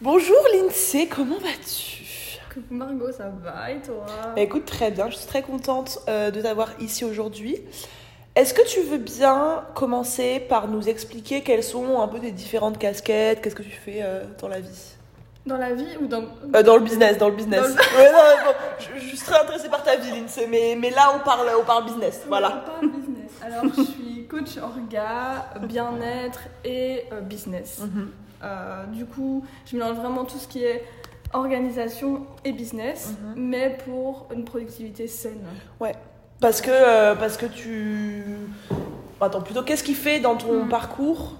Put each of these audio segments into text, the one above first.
Bonjour Lindsay, comment vas-tu? Margot, ça va et toi? Bah, Écoute, très bien, je suis très contente euh, de t'avoir ici aujourd'hui. Est-ce que tu veux bien commencer par nous expliquer quelles sont un peu tes différentes casquettes? Qu'est-ce que tu fais euh, dans la vie? Dans la vie ou dans... Euh, Dans le business, dans le business. Dans le- Ouais, non, mais bon, je, je suis très intéressée par ta vie, Lindsay, mais, mais là, on parle, on parle business, voilà. Pas business. Alors, je suis coach orga, bien-être et business. Mhm. Du coup, je mélange vraiment tout ce qui est organisation et business, Mhm. mais pour une productivité saine. Parce que, euh, parce que tu... Attends, plutôt, qu'est-ce qui fait dans ton Mhm. parcours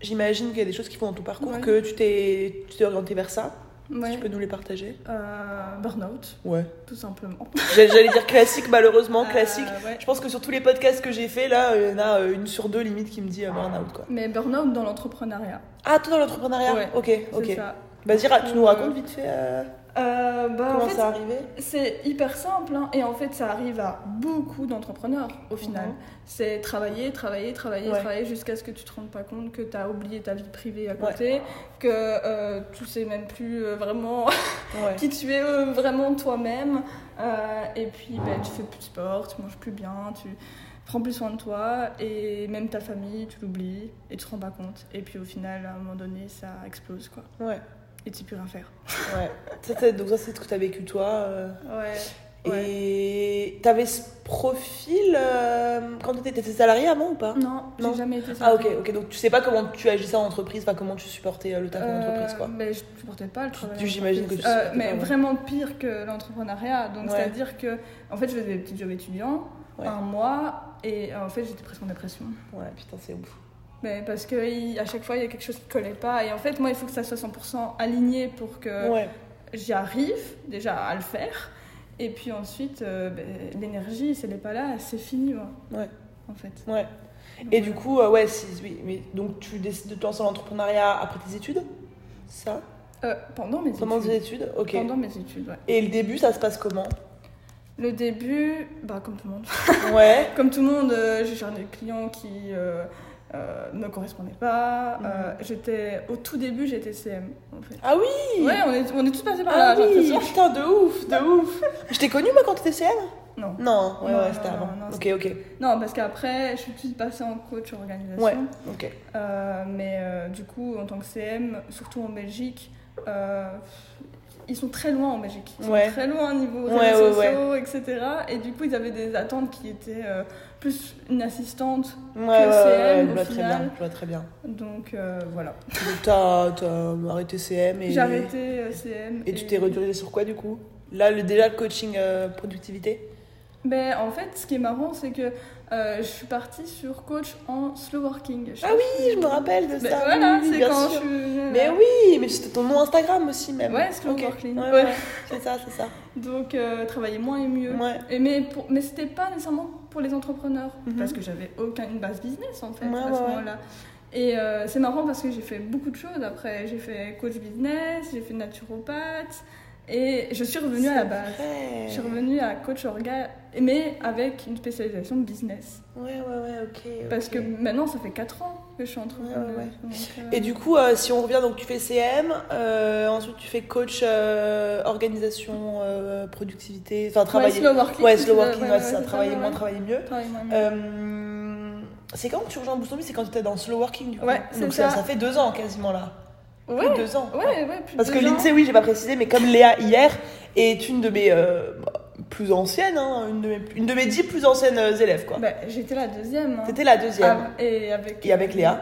J'imagine qu'il y a des choses qui font dans ton parcours Ouais. que tu t'es orienté vers ça? Ouais. Tu peux nous les partager Euh, burnout, Ouais. tout simplement. J'allais dire classique, malheureusement, Euh, classique. ouais. Je pense que sur tous les podcasts que j'ai fait, là, il y en a euh, une sur deux limite qui me dit euh, burn-out, quoi. Mais burnout dans l'entrepreneuriat. Ah, toi dans l'entrepreneuriat Ouais, Ok, ok. ça. Vas-y, ra- tu nous Euh, racontes vite fait euh, bah, en comment fait, ça arrivé C'est hyper simple hein, et en fait ça arrive à beaucoup d'entrepreneurs au final. Mhm. C'est travailler, travailler, travailler, Ouais. travailler jusqu'à ce que tu te rendes pas compte que tu as oublié ta vie privée à côté, que euh, tu sais même plus euh, vraiment Ouais. qui tu es euh, vraiment toi-même et puis ben, tu fais plus de sport, tu manges plus bien, tu prends plus soin de toi et même ta famille tu l'oublies et tu te rends pas compte et puis au final à un moment donné ça explose quoi Ouais, et tu plus rien faire. ouais. Ça, c'est- donc ça, c'est ce que tu as vécu, toi. euh. Ouais. Ouais. Et t'avais ce profil euh, quand tu étais salarié avant ou pas? Non, Non. j'ai jamais été Ah, ok, ok. Donc tu sais pas comment tu agissais en entreprise, pas comment tu supportais euh, le taf en Euh, entreprise, quoi. Mais je supportais pas le travail. En j'imagine que tu Euh, Mais pas, ouais. vraiment pire que l'entrepreneuriat. Donc, Ouais. c'est-à-dire que, en fait, je faisais des petits jobs étudiants, un mois, et en fait, j'étais presque en dépression. Ouais, putain, c'est ouf. Mais parce que il- à chaque fois, il y a quelque chose qui collait pas. Et en fait, moi, il faut que ça soit 100% aligné pour que Ouais. j'y arrive, déjà, à le faire. Et puis ensuite, euh, ben, l'énergie, si elle n'est pas là, c'est fini, moi, Ouais. en fait. Ouais. Donc, Et du coup, euh, ouais, si, oui, mais donc tu décides de te lancer dans l'entrepreneuriat après tes études? Ça? Euh, pendant mes Pendant tes études. études? Ok. Pendant mes études, ouais. Et le début, ça se passe comment? Le début, bah, comme tout le monde. Ouais. Comme tout le monde, euh, j'ai géré des clients qui euh, euh, ne correspondaient pas. Mhm. Euh, j'étais, au tout début, j'étais CM, en fait. Ah oui Ouais, on est, on est tous passés par Ah là, oui. Putain, de ouf, de ouf Je t'ai connu moi quand t'étais CM Non. Non, ouais, Non, ouais, c'était non, avant. non, ok, ok. Non, parce qu'après, je suis tout de suite passée en coach organisation. Ouais, ok. Euh, mais euh, du coup, en tant que CM, surtout en Belgique, euh, ils sont très loin en Belgique. Ils sont Ouais. très loin au niveau Ouais, réseaux ouais, sociaux, etc. Et du coup, ils avaient des attentes qui étaient euh, plus une assistante. Ouais, ouais, ouais, CM, je au vois très final. bien, je vois très bien. Donc euh, voilà. Donc t'as t'as arrêté CM et... J'ai arrêté euh, CM. Et tu t'es redirigé sur quoi du coup? Là, le, déjà le coaching euh, productivité? Ben, en fait, ce qui est marrant, c'est que euh, je suis partie sur coach en slow working. Je Ah oui, je me rappelle de Ben, ça. voilà, oui, c'est quand sûr. je suis. Mais oui, mais c'était ton nom Instagram aussi même. Ouais, slow working. Ouais, Ouais. ouais, c'est ça, c'est ça. Donc, euh, travailler moins et mieux. Ouais. Et mais pour, mais c'était pas nécessairement pour les entrepreneurs Mhm. parce que j'avais aucune base business en fait Ouais, à ce ouais. moment-là. Et euh, c'est marrant parce que j'ai fait beaucoup de choses après. J'ai fait coach business, j'ai fait naturopathe et je suis revenue à la base. Je suis revenue à coach orga, mais avec une spécialisation business. Ouais, ouais, ouais, ok. Parce que maintenant, ça fait 4 ans que je suis entrepreneuse. Ouais, ouais, ouais. Donc, euh, Et du coup, euh, si on revient, donc tu fais CM, euh, ensuite tu fais coach euh, organisation, productivité, enfin ouais, travailler. slow working. Ouais, slow working, ouais, ouais, ça, travailler ouais, moins, ouais. travailler mieux. Travailler moins, mieux. C'est quand que tu rejoins Boost C'est quand tu étais dans slow working du coup Ouais, c'est Donc ça. ça. ça fait deux ans quasiment là. Plus ouais, de deux ans. ouais, ouais, plus de Parce que. Lindsay, oui, j'ai pas précisé, mais comme Léa hier est une de mes euh, plus anciennes, hein, une, de mes, une de mes dix plus anciennes euh, élèves quoi. Bah, J'étais la deuxième. hein. T'étais la deuxième. Ah, et avec, Et avec Léa.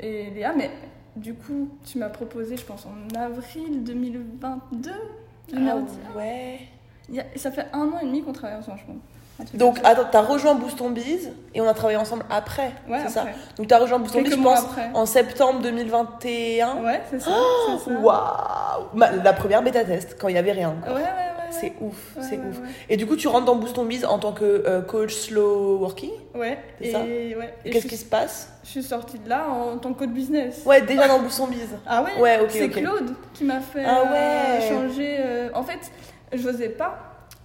Et Léa, mais du coup, tu m'as proposé, je pense, en avril 2022. Ah 2021. ouais. Il y a- ça fait un an et demi qu'on travaille ensemble, je pense. Donc attends, t'as rejoint Boost on Biz et on a travaillé ensemble après, ouais, c'est ça. Donc t'as rejoint Boost on Biz, Quelques je pense, après. en septembre 2021. Ouais, c'est ça. c'est ça. Waouh Ma- La première bêta test, quand il y avait rien. Ouais, encore. ouais, ouais. C'est ouf, ouais, c'est ouais, ouf. ouais. Et du coup, tu rentres dans Boost on Biz en tant que euh, coach slow working? Ouais, C'est ça? ouais. Et Qu'est-ce qui se passe? je suis sortie de là en tant que coach business. Ouais, déjà dans Boost on Biz. Ah ouais, Ouais, ok, C'est. Claude qui m'a fait Ah euh, ouais. changer. euh, En fait, je n'osais pas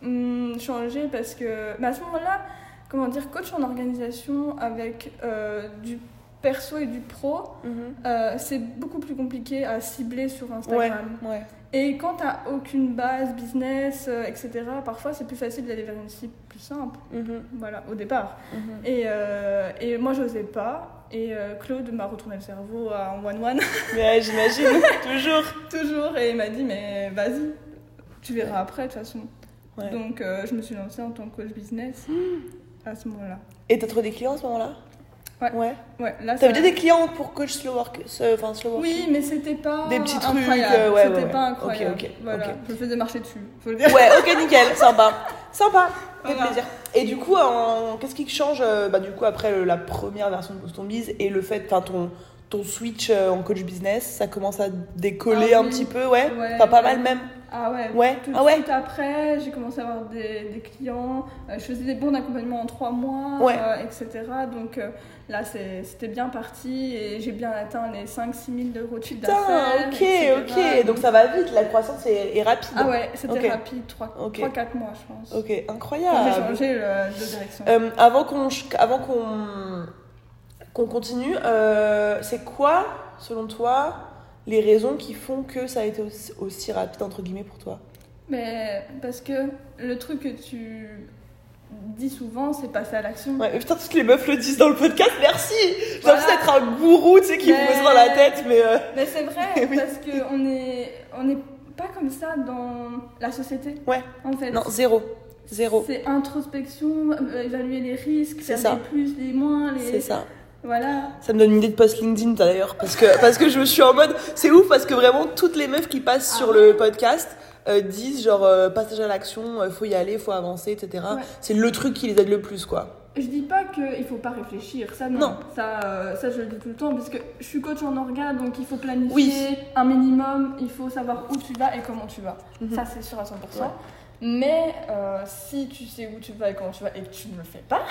hum, changer parce que. Mais à ce moment-là, comment dire, coach en organisation avec du perso et du pro, euh, c'est beaucoup plus compliqué à cibler sur Ouais, Instagram. ouais. Et quand t'as aucune base business, euh, etc., parfois c'est plus facile d'aller vers une cible plus simple. Mhm, Voilà, au départ. mhm. Et, euh, et moi, j'osais pas. Et euh, Claude m'a retourné le cerveau en one-one, Ouais, j'imagine, toujours. toujours. Et il m'a dit, mais vas-y, tu verras après, de toute façon. Ouais. Donc, euh, je me suis lancée en tant que coach business à ce moment-là. Et t'as trouvé des clients à ce moment-là? Ouais. Ouais. Ouais, là, T'avais ça- déjà des clients pour coach slow work, enfin slow working Oui, mais c'était pas Des petits trucs, euh, ouais, c'était ouais, pas incroyable. Ok, ok, voilà, ok. je me faisais marcher dessus, faut le dire. Ouais, ok, nickel, sympa. Sympa, fait Voilà. plaisir. Et du coup, en- qu'est-ce qui change euh, bah, du coup, après le- la première version de Boston Biz et le fait, enfin, ton, ton switch euh, en coach business, ça commence à décoller Ah un petit peu, ouais, Enfin, pas mal même. Ah ouais, Ouais, tout de ah ouais. suite après, j'ai commencé à avoir des, des clients, euh, je faisais des bons d'accompagnement en trois mois, Ouais. euh, etc. Donc euh, là, c'était bien parti et j'ai bien atteint les 5-6 000 euros de chiffre d'affaires. ok, etc. ok. Donc ça va vite, la croissance est, est rapide. Ah ouais, c'était rapide, 3-4 Ok. mois, je pense. Ok, Quand j'ai incroyable. changé de direction. Avant qu'on avant qu'on qu'on continue, c'est quoi, selon toi, les raisons qui font que ça a été aussi, aussi rapide entre guillemets pour toi Mais parce que le truc que tu dis souvent, c'est passer à l'action. Ouais, mais putain, toutes les meufs le disent dans le podcast, merci J'ai Voilà. l'impression d'être un gourou, tu sais, qui Mais- vous ça dans la tête, mais... euh, Mais c'est vrai, Oui. parce qu'on est, on n'est pas comme ça dans la société. Ouais. En fait. Non, zéro. Zéro. C'est introspection, euh, évaluer les risques, faire ça. les plus, les moins, les. C'est ça. Voilà. Ça me donne une idée de post LinkedIn d'ailleurs, parce que, parce que je me suis en mode... C'est ouf, parce que vraiment, toutes les meufs qui passent Ah sur ouais. le podcast euh, disent genre, euh, passage à l'action, euh, faut y aller, faut avancer, etc. Ouais. C'est le truc qui les aide le plus, quoi. Je dis pas qu'il faut pas réfléchir, ça non. Non. Ça, ça je le dis tout le temps, parce que je suis coach en orga, donc il faut planifier Oui. un minimum, il faut savoir où tu vas et comment tu vas. Mhm. Ça c'est sûr à 100%. Ouais. Mais si tu sais où tu vas et comment tu vas et que tu ne le fais pas,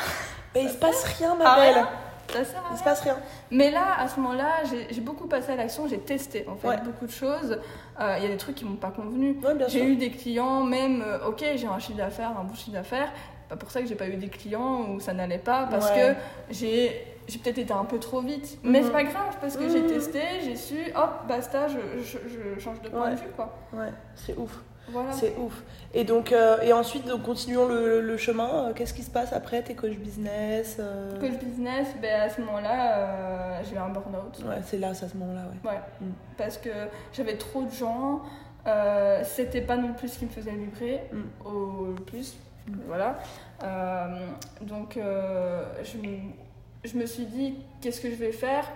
Mais il se passe rien, ma Ah, belle ça sert à Il rien. se passe rien. Mais là, à ce moment-là, j'ai beaucoup passé à l'action, j'ai testé en fait Ouais. beaucoup de choses. Euh, Il y a des trucs qui m'ont pas convenu. Ouais, J'ai eu des clients, même, euh, ok, j'ai un chiffre d'affaires, un bon chiffre d'affaires. Pas pour ça que j'ai pas eu des clients où ça n'allait pas, parce Ouais. que j'ai j'ai peut-être été un peu trop vite. Mais Mhm. c'est pas grave, parce que j'ai Mhm. testé, j'ai su, hop, basta, je, je, je change de point Ouais. de vue, quoi. Ouais, c'est ouf. Voilà. C'est ouf. Et donc, euh, et ensuite, donc, continuons le, le chemin. Euh, Qu'est-ce qui se passe après T'es coach business euh, Coach business, ben, à ce moment-là, euh, j'ai eu un burn-out. Ouais, c'est là, c'est à ce moment-là, ouais. Ouais, Mm. parce que j'avais trop de gens, c'était pas non plus ce qui me faisait vibrer Mm. au plus, Mm. voilà. Donc je, je me suis dit, qu'est-ce que je vais faire?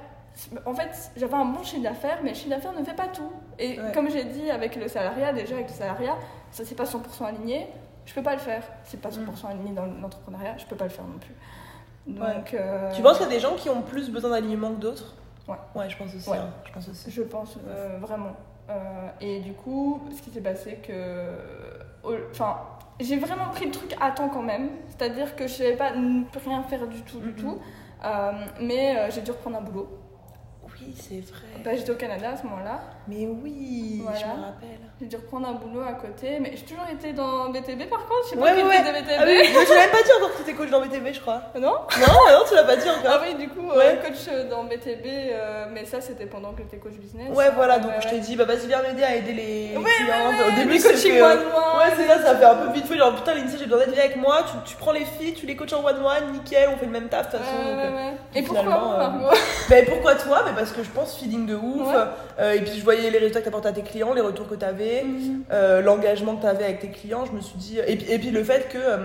En fait, j'avais un bon chiffre d'affaires, mais le chiffre d'affaires ne fait pas tout. Et Ouais. comme j'ai dit, avec le salariat, déjà avec le salariat, ça c'est pas 100% aligné, je peux pas le faire. C'est pas 100% aligné dans l'entrepreneuriat, je peux pas le faire non plus. Donc, euh, Tu penses qu'il y a des gens qui ont plus besoin d'alignement que d'autres? Ouais. Ouais, je pense aussi. Ouais. hein, je pense aussi. Je pense euh, vraiment. Euh, et du coup, ce qui s'est passé, que. Enfin, j'ai vraiment pris le truc à temps quand même. C'est-à-dire que je savais pas rien faire du tout, du tout. Euh, mais euh, j'ai dû reprendre un boulot. Oui, c'est vrai. Bah, J'étais au Canada à ce moment-là. Mais oui, Voilà. je me rappelle. J'ai dû reprendre un boulot à côté. Mais j'ai toujours été dans BTB par contre. Je sais pas Ouais, qui ouais, était de BTB. Ah oui, tu l'as même pas dit encore que tu étais coach dans BTB, je crois. Non Non, non, tu l'as pas dit encore. Ah oui, du coup, euh, Ouais. coach dans BTB. euh, mais ça, c'était pendant que j'étais coach business. Ouais, voilà, donc je t'ai dit, bah vas-y, viens m'aider à aider les Ouais, clients. Au début, coaching euh, one-one. Ouais, c'est ça, ça fait un peu vite fait. Genre, putain, Lindsay, j'ai besoin d'être avec moi. Tu, tu prends les filles, tu les coaches en one-one, nickel, on fait le même taf de toute façon. Euh. Et pourquoi moi, euh, Margot Ben pourquoi toi? Mais parce que je pense feeling de ouf. Euh, et puis je voyais les résultats que t'apportais à tes clients, les retours que t'avais, Mhm. euh, l'engagement que t'avais avec tes clients. Je me suis dit. Et puis, et puis le fait que euh,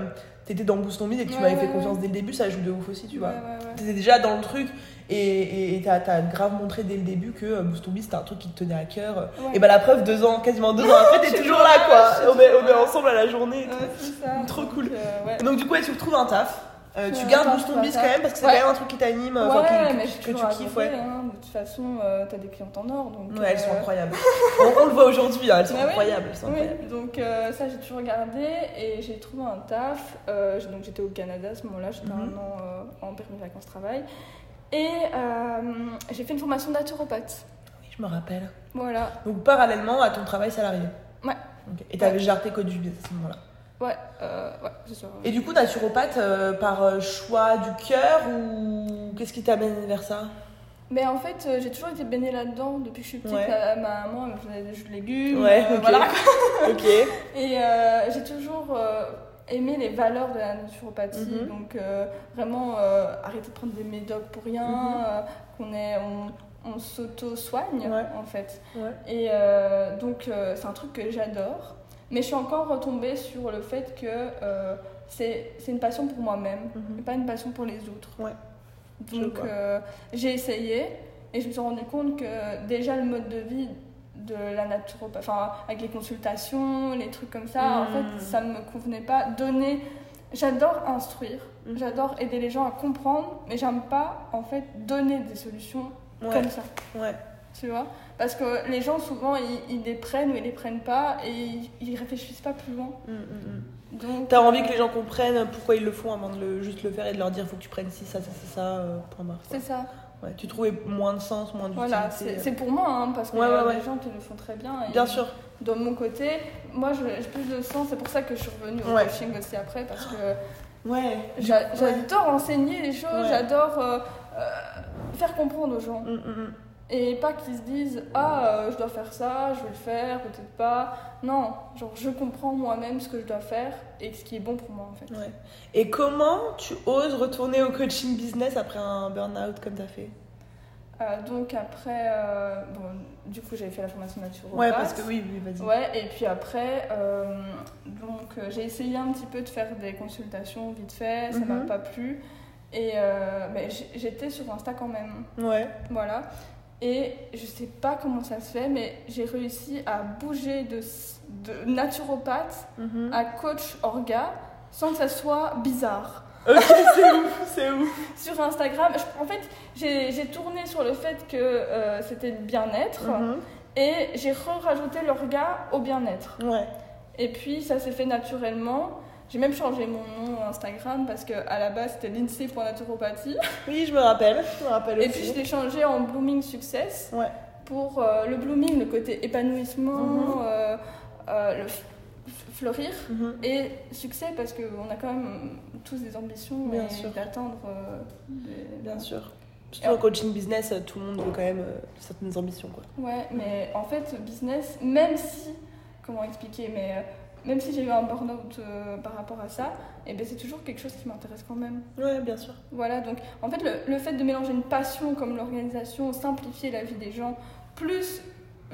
t'étais dans Boost et que tu Ouais, m'avais ouais, fait confiance dès le début, ça joue de ouf aussi, tu vois. Ouais. T'étais déjà dans le truc et t'as as grave montré dès le début que euh, Boost c'était un truc qui te tenait à cœur. Et bah la preuve, deux ans, quasiment deux ans après, t'es toujours là quoi. On est, on est ensemble à la journée et tout. Ouais, c'est ça. Trop Donc, cool. euh, donc du coup, tu retrouves un taf. Euh, tu Ouais, gardes Boost Ton un quand même parce que c'est Ouais. quand même un truc qui t'anime, ouais, qui- mais que, que tu kiffes, ouais. hein. De toute façon, euh, t'as des clientes en or. Donc, Ouais, elles sont euh, incroyables. on, on le voit aujourd'hui, hein, elles sont Bah incroyables. Elles sont Oui, incroyables. donc euh, ça j'ai toujours gardé et j'ai trouvé un taf. Euh, donc j'étais au Canada à ce moment-là, j'étais Mhm. un an euh, en permis de vacances travail. Et euh, j'ai fait une formation naturopathe. Oui, je me rappelle. Voilà, Donc parallèlement à ton travail salarié. Ouais. Ok. Et t'avais déjà tes codes du business à ce moment-là. Ouais, euh, ouais, c'est ça. Et du coup, naturopathe euh, par euh, choix du cœur ou qu'est-ce qui t'amène vers ça? Mais en fait, j'ai toujours été baignée là-dedans depuis que je suis petite. Ouais. Ma maman elle me faisait des jus de légumes. Ouais, euh, ok. Voilà. ok. Et euh, j'ai toujours euh, aimé les valeurs de la naturopathie. Mhm. Donc, euh, vraiment, euh, arrêter de prendre des médocs pour rien. Mhm. euh, qu'on est, on, on s'auto-soigne, Ouais. en fait. Ouais. Et euh, donc, euh, c'est un truc que j'adore. Mais je suis encore retombée sur le fait que euh, c'est une passion pour moi-même, Mhm. et pas une passion pour les autres. Ouais. Donc, euh, j'ai essayé et je me suis rendu compte que déjà le mode de vie de la naturopathie, enfin, avec les consultations, les trucs comme ça, en Mhm. fait, ça me convenait pas. Donner. J'adore instruire, Mhm. j'adore aider les gens à comprendre, mais j'aime pas, en fait, donner des solutions Ouais. comme ça Ouais. Tu vois Parce que les gens, souvent, ils, ils les prennent ou ils les prennent pas et ils, ils réfléchissent pas plus loin. Mm, mm, mm. Donc, T'as envie que les gens comprennent pourquoi ils le font avant de le, juste le faire et de leur dire faut que tu prennes ci, ça, ça, ça, ça, euh, point barre. C'est ça. Ouais, tu trouvais moins de sens, moins d'utilité. Voilà, c'est c'est pour moi, hein, parce que Ouais, ouais, ouais. les gens qui le font très bien. et Bien sûr. De mon côté, moi, je- j'ai plus de sens. C'est pour ça que je suis revenue au coaching aussi après, parce que Ouais. j'a- Ouais. j'adore enseigner les choses, Ouais. j'adore euh, euh, faire comprendre aux gens. Et pas qu'ils se disent Ah, euh, je dois faire ça, je vais le faire, peut-être pas. Non, genre, je comprends moi-même ce que je dois faire et ce qui est bon pour moi en fait. Ouais. Et comment tu oses retourner au coaching business après un burn-out comme t'as fait? Euh, donc après, euh, bon, du coup j'avais fait la formation naturopathe. Ouais, parce que oui, oui, vas-y. Ouais, et puis après, euh, donc j'ai essayé un petit peu de faire des consultations vite fait, ça m'a Mhm. pas plu. Et j'étais sur Insta quand même, Ouais. voilà. Et je sais pas comment ça se fait, mais j'ai réussi à bouger de, de naturopathe Mhm. à coach orga sans que ça soit bizarre. Ok, c'est ouf, c'est ouf. Sur Instagram, je- en fait, j'ai tourné sur le fait que euh, c'était le bien-être. Mhm. Et j'ai re-rajouté le regard au bien-être. Ouais. Et puis ça s'est fait naturellement. J'ai même changé mon nom Instagram parce que à la base c'était l'INSEE.naturopathie. Oui, je me rappelle. Je me rappelle Et aussi. puis je l'ai changé en Blooming Success Ouais. pour euh, le blooming, le côté épanouissement, Mhm. euh, euh, le fleurir. Mhm. Et succès parce qu'on a quand même tous des ambitions Bien et sûr. d'atteindre des- Bien sûr. Surtout en coaching business, tout le monde veut quand même certaines ambitions. Quoi. Ouais, mais en fait, business, même si, comment expliquer, mais même si j'ai eu un burn-out euh, par rapport à ça, et ben c'est toujours quelque chose qui m'intéresse quand même. Ouais, bien sûr. Voilà, donc en fait, le, le fait de mélanger une passion comme l'organisation, simplifier la vie des gens, plus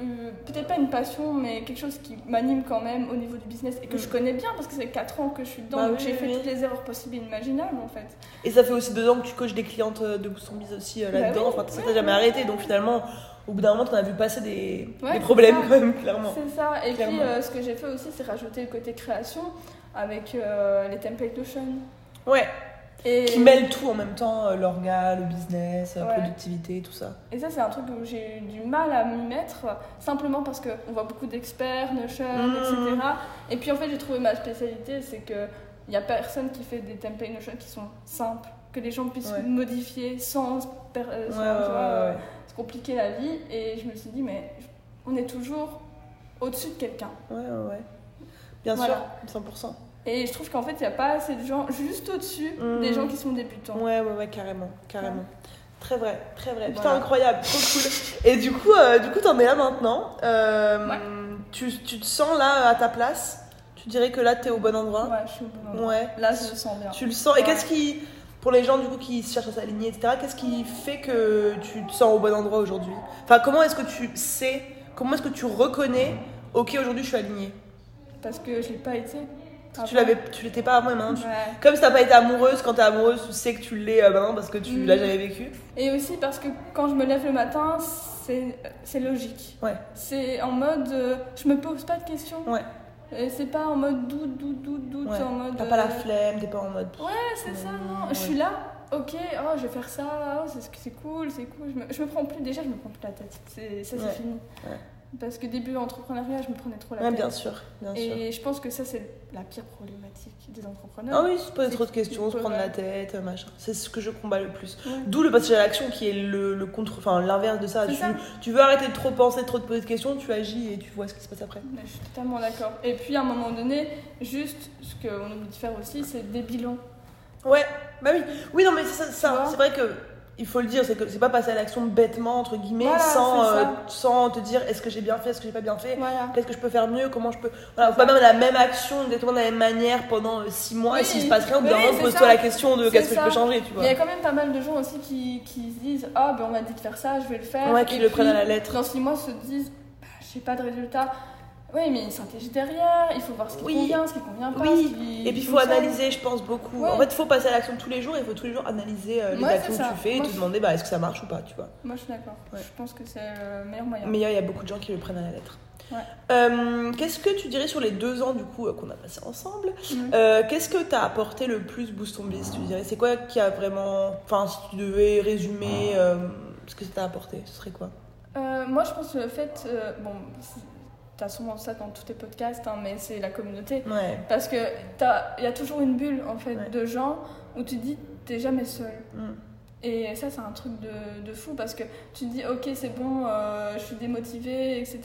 euh, peut-être pas une passion, mais quelque chose qui m'anime quand même au niveau du business et que Mm. je connais bien parce que c'est 4 ans que je suis dedans, Bah donc oui, j'ai oui, fait oui. toutes les erreurs possibles et imaginables en fait. Et ça fait aussi deux ans que tu coaches des clientes euh, de Bousson Biz aussi euh, Bah là-dedans. oui, enfin, ça t'a jamais arrêté. Donc finalement, au bout d'un moment, t'en as vu passer des, Ouais, des c'est problèmes ça. quand même, clairement. C'est ça. Et Clairement. puis euh, ce que j'ai fait aussi, c'est rajouter le côté création avec euh, les templates Notion. Ouais. Et, Qui mêle tout en même temps, euh, l'orga, le business, la Ouais. productivité, tout ça. et ça, c'est un truc où j'ai eu du mal à m'y mettre, simplement parce qu'on voit beaucoup d'experts, Notion, Mhm. etc. Et puis en fait, j'ai trouvé ma spécialité, c'est que il n'y a personne qui fait des templates Notion qui sont simples, que les gens puissent Ouais. modifier sans, ouais, vois. Se compliquer la vie. Et je me suis dit, mais on est toujours au-dessus de quelqu'un. Ouais, ouais, ouais. Bien Voilà. sûr, 100%. Et je trouve qu'en fait, il n'y a pas assez de gens juste au-dessus Mhm. des gens qui sont débutants. Ouais, ouais, ouais, carrément, carrément. Très vrai, très vrai. Putain, Voilà. incroyable, trop cool. Et du coup, euh, du coup, t'en es là maintenant. Euh, Ouais. tu, tu te sens là à ta place? Tu dirais que là, t'es au bon endroit? Ouais, je suis au bon endroit. Ouais. Là, je le sens bien. Tu le sens. Et qu'est-ce qui, pour les gens du coup qui cherchent à s'aligner, etc., qu'est-ce qui fait que tu te sens au bon endroit aujourd'hui? Enfin, comment est-ce que tu sais, comment est-ce que tu reconnais, ok, aujourd'hui je suis alignée? Parce que je l'ai pas été. Tu l'avais, tu l'étais pas avant et maintenant. tu- Ouais. Comme si t'as pas été amoureuse, quand t'es amoureuse, tu sais que tu l'es euh, maintenant parce que tu Mm. l'as jamais vécu. Et aussi parce que quand je me lève le matin, c'est c'est logique. Ouais. C'est en mode. euh, je me pose pas de questions. Ouais. C'est pas en mode doute, doute, doute, doute. Ouais. En mode. T'as pas la euh, flemme, t'es pas en mode. Ouais, c'est ça, non. Ouais. Je suis là, ok, oh, je vais faire ça, oh, c'est c'est cool, c'est cool. Je me, je me prends plus, déjà, je me prends plus la tête. C'est- Ça, c'est Ouais. fini. Parce que début entrepreneuriat, je me prenais trop la tête. bien sûr, bien sûr. Et je pense que ça, c'est la pire problématique des entrepreneurs. Ah oui, se poser trop de questions, se prendre la tête, machin. C'est ce que je combats le plus. Ouais. D'où le passage à l'action qui est le, le contre, enfin l'inverse de ça. Tu, ça. tu veux arrêter de trop penser, de trop te poser de questions, tu agis et tu vois ce qui se passe après. Mais Je suis totalement d'accord. Et puis à un moment donné, juste ce qu'on oublie de faire aussi, c'est des bilans. Ouais, bah oui. Oui, non, mais ça, ça- c'est vrai que il faut le dire, c'est que c'est pas passer à l'action bêtement, entre guillemets, Voilà, sans, euh, sans te dire est-ce que j'ai bien fait, est-ce que j'ai pas bien fait, Voilà. qu'est-ce que je peux faire mieux, comment je peux. Voilà, faut pas même la même action, exactement de la même manière pendant 6 mois, et Oui. s'il se passe rien, au bout d'un moment, pose-toi la question de qu'est-ce que je peux changer, tu vois. Il y a quand même pas mal de gens aussi qui, qui se disent Ah, ben on m'a dit de faire ça, je vais le faire. Ouais, qui Et le prennent à la lettre. Dans six mois, se disent bah, J'ai pas de résultat. Oui, mais il stratégie derrière, il faut voir ce qui Oui. convient, ce qui convient pas. Oui. qui Et puis il faut analyser, je pense beaucoup. Ouais. En fait, il faut passer à l'action tous les jours, et il faut tous les jours analyser euh, les Ouais, actions que tu fais et te je- demander bah, est-ce que ça marche ou pas, tu vois. Moi, je suis d'accord. Ouais. Je pense que c'est le meilleur moyen. Mais il y a beaucoup de gens qui le prennent à la lettre. Euh, qu'est-ce que tu dirais sur les deux ans du coup euh, qu'on a passé ensemble? Euh, Qu'est-ce que t'as apporté le plus Boost ton Tu dirais? C'est quoi qui a vraiment, enfin si tu devais résumer ce que ça t'a apporté, ce serait quoi? Euh, moi, je pense que le fait. euh, bon, c'est- t'as sûrement ça dans tous tes podcasts, hein, mais c'est la communauté. Ouais. Parce que il y a toujours une bulle en fait Ouais. de gens où tu dis t'es jamais seul. Mm. Et ça, c'est un truc de, de fou parce que tu te dis ok, c'est bon, euh, je suis démotivée, etc.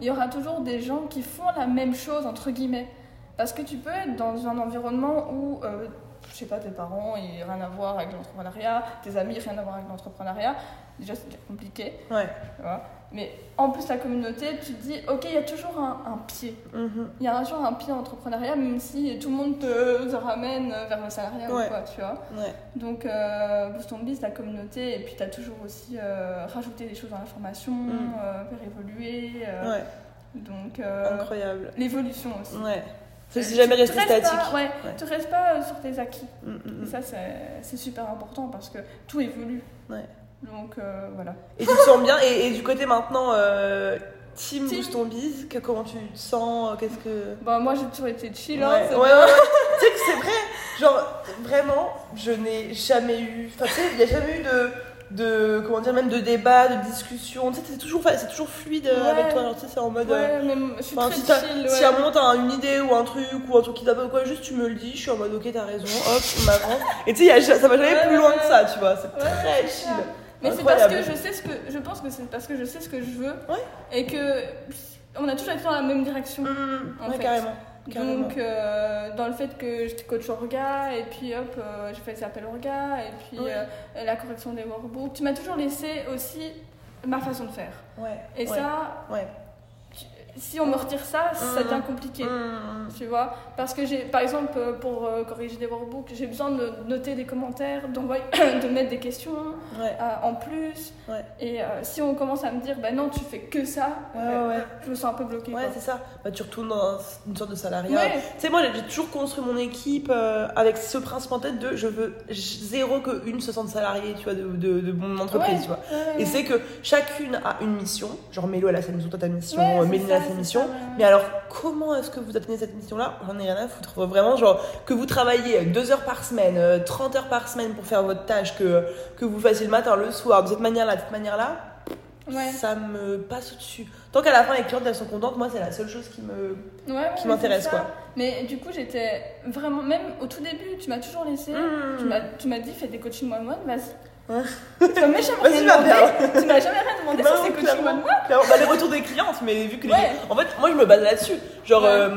Il y aura toujours des gens qui font la même chose, entre guillemets. Parce que tu peux être dans un environnement où, euh, je sais pas, tes parents, ils n'ont rien à voir avec l'entrepreneuriat, tes amis, rien à voir avec l'entrepreneuriat. Déjà, c'est compliqué. Ouais. tu vois? Mais en plus, la communauté, tu te dis ok, il y a toujours un, un pied. Mhm. Il y a toujours un pied en entrepreneuriat, même si tout le monde te, te ramène vers le salariat Ouais. ou quoi, tu vois. Ouais. Donc, euh, Boost on Biz, la communauté, et puis tu as toujours aussi euh, rajouté des choses dans la formation, Mm. euh, faire évoluer. euh, Ouais. Donc, euh, Incroyable. l'évolution aussi. Ouais. Ça, c'est jamais resté pas- statique. ouais, Ouais. Tu restes pas sur tes acquis. Mm, mm, Et ça, c'est c'est super important parce que tout évolue. Ouais. Donc, euh, voilà. Et tu te sens bien et, et du côté maintenant euh, Team Team. Ton Biz, que, comment tu te sens euh, Qu'est-ce que Bah, moi, j'ai toujours été chill. Hein, ouais, c'est ouais, ouais. tu sais que c'est vrai. Genre, vraiment, je n'ai jamais eu. Enfin, tu sais, il n'y a jamais eu de. de comment dire, même de débat, de discussion. Tu sais, c'est toujours, c'est toujours fluide Ouais. avec toi. Genre, tu sais, c'est en mode. Ouais, mais je suis très si, chill. si ouais. à un moment t'as une idée ou un truc ou un truc qui t'a pas ou quoi, juste tu me le dis, je suis en mode ok, t'as raison, hop, on avance. Et tu sais, ça va jamais plus loin que ça, tu vois, c'est très chill. Mais c'est parce que je sais ce que je pense que c'est parce que je sais ce que je veux Ouais. et que on a toujours été dans la même direction. Mmh, En ouais, fait. carrément. carrément. Donc euh, dans le fait que j'étais coach orga et puis hop euh, j'ai fait les appels orga et puis Ouais. euh, la correction des workbooks, tu m'as toujours laissé aussi ma façon de faire. Ouais. Et ça, Ouais. Si on me retire ça, ça devient compliqué. Mmh, Tu vois, parce que j'ai, par exemple, euh, pour euh, corriger des workbooks, j'ai besoin de noter des commentaires, d'envoyer, de mettre des questions Ouais. euh, en plus. Ouais. Et euh, si on commence à me dire, bah non, tu fais que ça, Ouais, je me sens un peu bloquée. Ouais, c'est ça. Bah, tu retournes dans une sorte de salariat. Tu sais, moi, j'ai toujours construit mon équipe avec ce principe en tête de je veux zéro que une se sente salariée, tu vois, de, de, de mon entreprise, tu vois. Et c'est que chacune a une mission. Genre, Mélo, elle a sa mission, toi, ta mission, Mélina mission. ça. Mais alors, comment est-ce que vous atteignez cette mission-là? J'en ai rien à foutre. Vraiment, genre, que vous travaillez deux heures par semaine, euh, 30 heures par semaine pour faire votre tâche, que, que vous fassiez le matin, le soir, de cette manière-là, de cette manière-là, Ouais. ça me passe au-dessus. Tant qu'à la fin, les clientes, elles sont contentes, moi, c'est la seule chose qui me. Ouais, ouais, qui ouais, m'intéresse, quoi. Mais du coup, j'étais vraiment, même au tout début, tu m'as toujours laissé. Mmh. Tu m'as- Tu m'as dit, fais des coachings one-one, vas-y. Tu m'as jamais rien demandé. Tu m'as jamais rien demandé Bah sur ces coachings one-one. Bah, les retours des clientes, mais vu que les. Ouais. En fait, moi, je me base là-dessus. Genre, euh,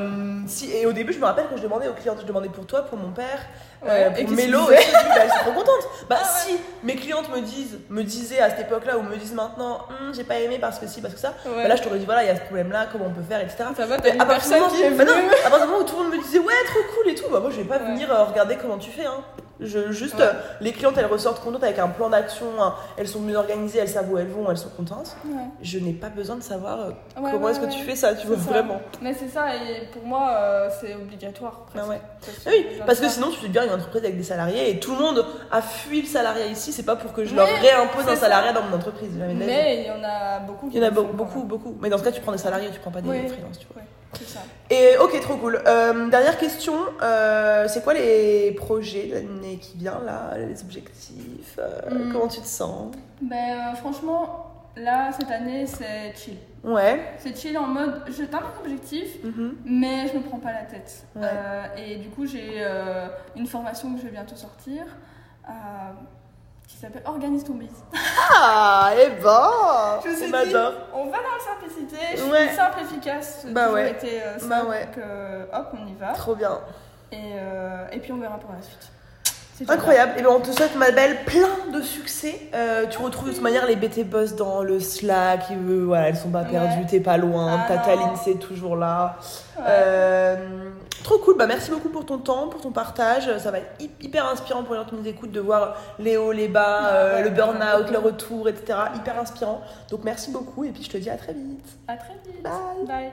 si, et au début, je me rappelle que je demandais aux clientes, je demandais pour toi, pour mon père, Ouais, euh, et pour qu'est-ce Mélo, et tout, bah, elles sont trop contentes. Bah, Ah ouais. si mes clientes me disent, me disaient à cette époque-là, ou me disent maintenant, Hum, j'ai pas aimé parce que si, parce que ça, Ouais. bah là, je t'aurais dit, voilà, il y a ce problème-là, comment on peut faire, etc. Ça va, Mais t'as une à partir du personne moment- qui est bah non, venue. à partir du moment où tout le monde me disait, ouais, trop cool et tout, bah moi, je vais pas venir euh, regarder comment tu fais, hein. Je, juste, Ouais. euh, les clientes, elles ressortent contentes avec un plan d'action, hein. elles sont mieux organisées, elles savent où elles vont, elles sont contentes. Ouais. Je n'ai pas besoin de savoir euh, Ouais, comment est-ce que tu fais ça, tu vois, ça. vraiment. Mais c'est ça, et pour moi, euh, c'est obligatoire. Ah presque. Parce Ah oui, parce que sinon, tu fais bien une entreprise avec des salariés et tout le monde a fui le salariat ici, c'est pas pour que je leur réimpose un salariat dans mon entreprise. Mais il y en a beaucoup Il y en a be- beaucoup, beaucoup. Mais dans ce cas, tu prends des salariés, tu prends pas des freelances, tu vois. Ça. Et ok, trop cool. Dernière question, c'est quoi les projets de l'année qui vient là, les objectifs euh, Mm. Comment tu te sens Ben, euh, franchement, là, cette année, c'est chill. Ouais. C'est chill en mode, je t'ai un objectif, Mhm. mais je me prends pas la tête. Ouais. Euh, et du coup, j'ai une formation que je vais bientôt sortir qui s'appelle Organise ton biz. Ah, et ben Je me suis On dit, on va dans la simplicité, je suis Ouais. simple, efficace. Bah ouais. été, euh, Bah ouais. donc, euh, hop, on y va. Trop bien. Et, euh, et puis on verra pour la suite. Incroyable. Et bien on te souhaite, ma belle, plein de succès. Euh, tu retrouves de toute manière les BT Boss dans le Slack. Euh, voilà, elles sont pas perdues, t'es pas loin. Ah, Tataline, c'est toujours là. Ouais. Euh, trop cool. Bah, merci beaucoup pour ton temps, pour ton partage. Ça va être hy- hyper inspirant pour les gens qui nous écoutent de voir les hauts, les bas, Ah, euh, ouais, le burn-out, le retour, etc. Hyper inspirant. Donc merci beaucoup et puis je te dis à très vite. À très vite. Bye. Bye.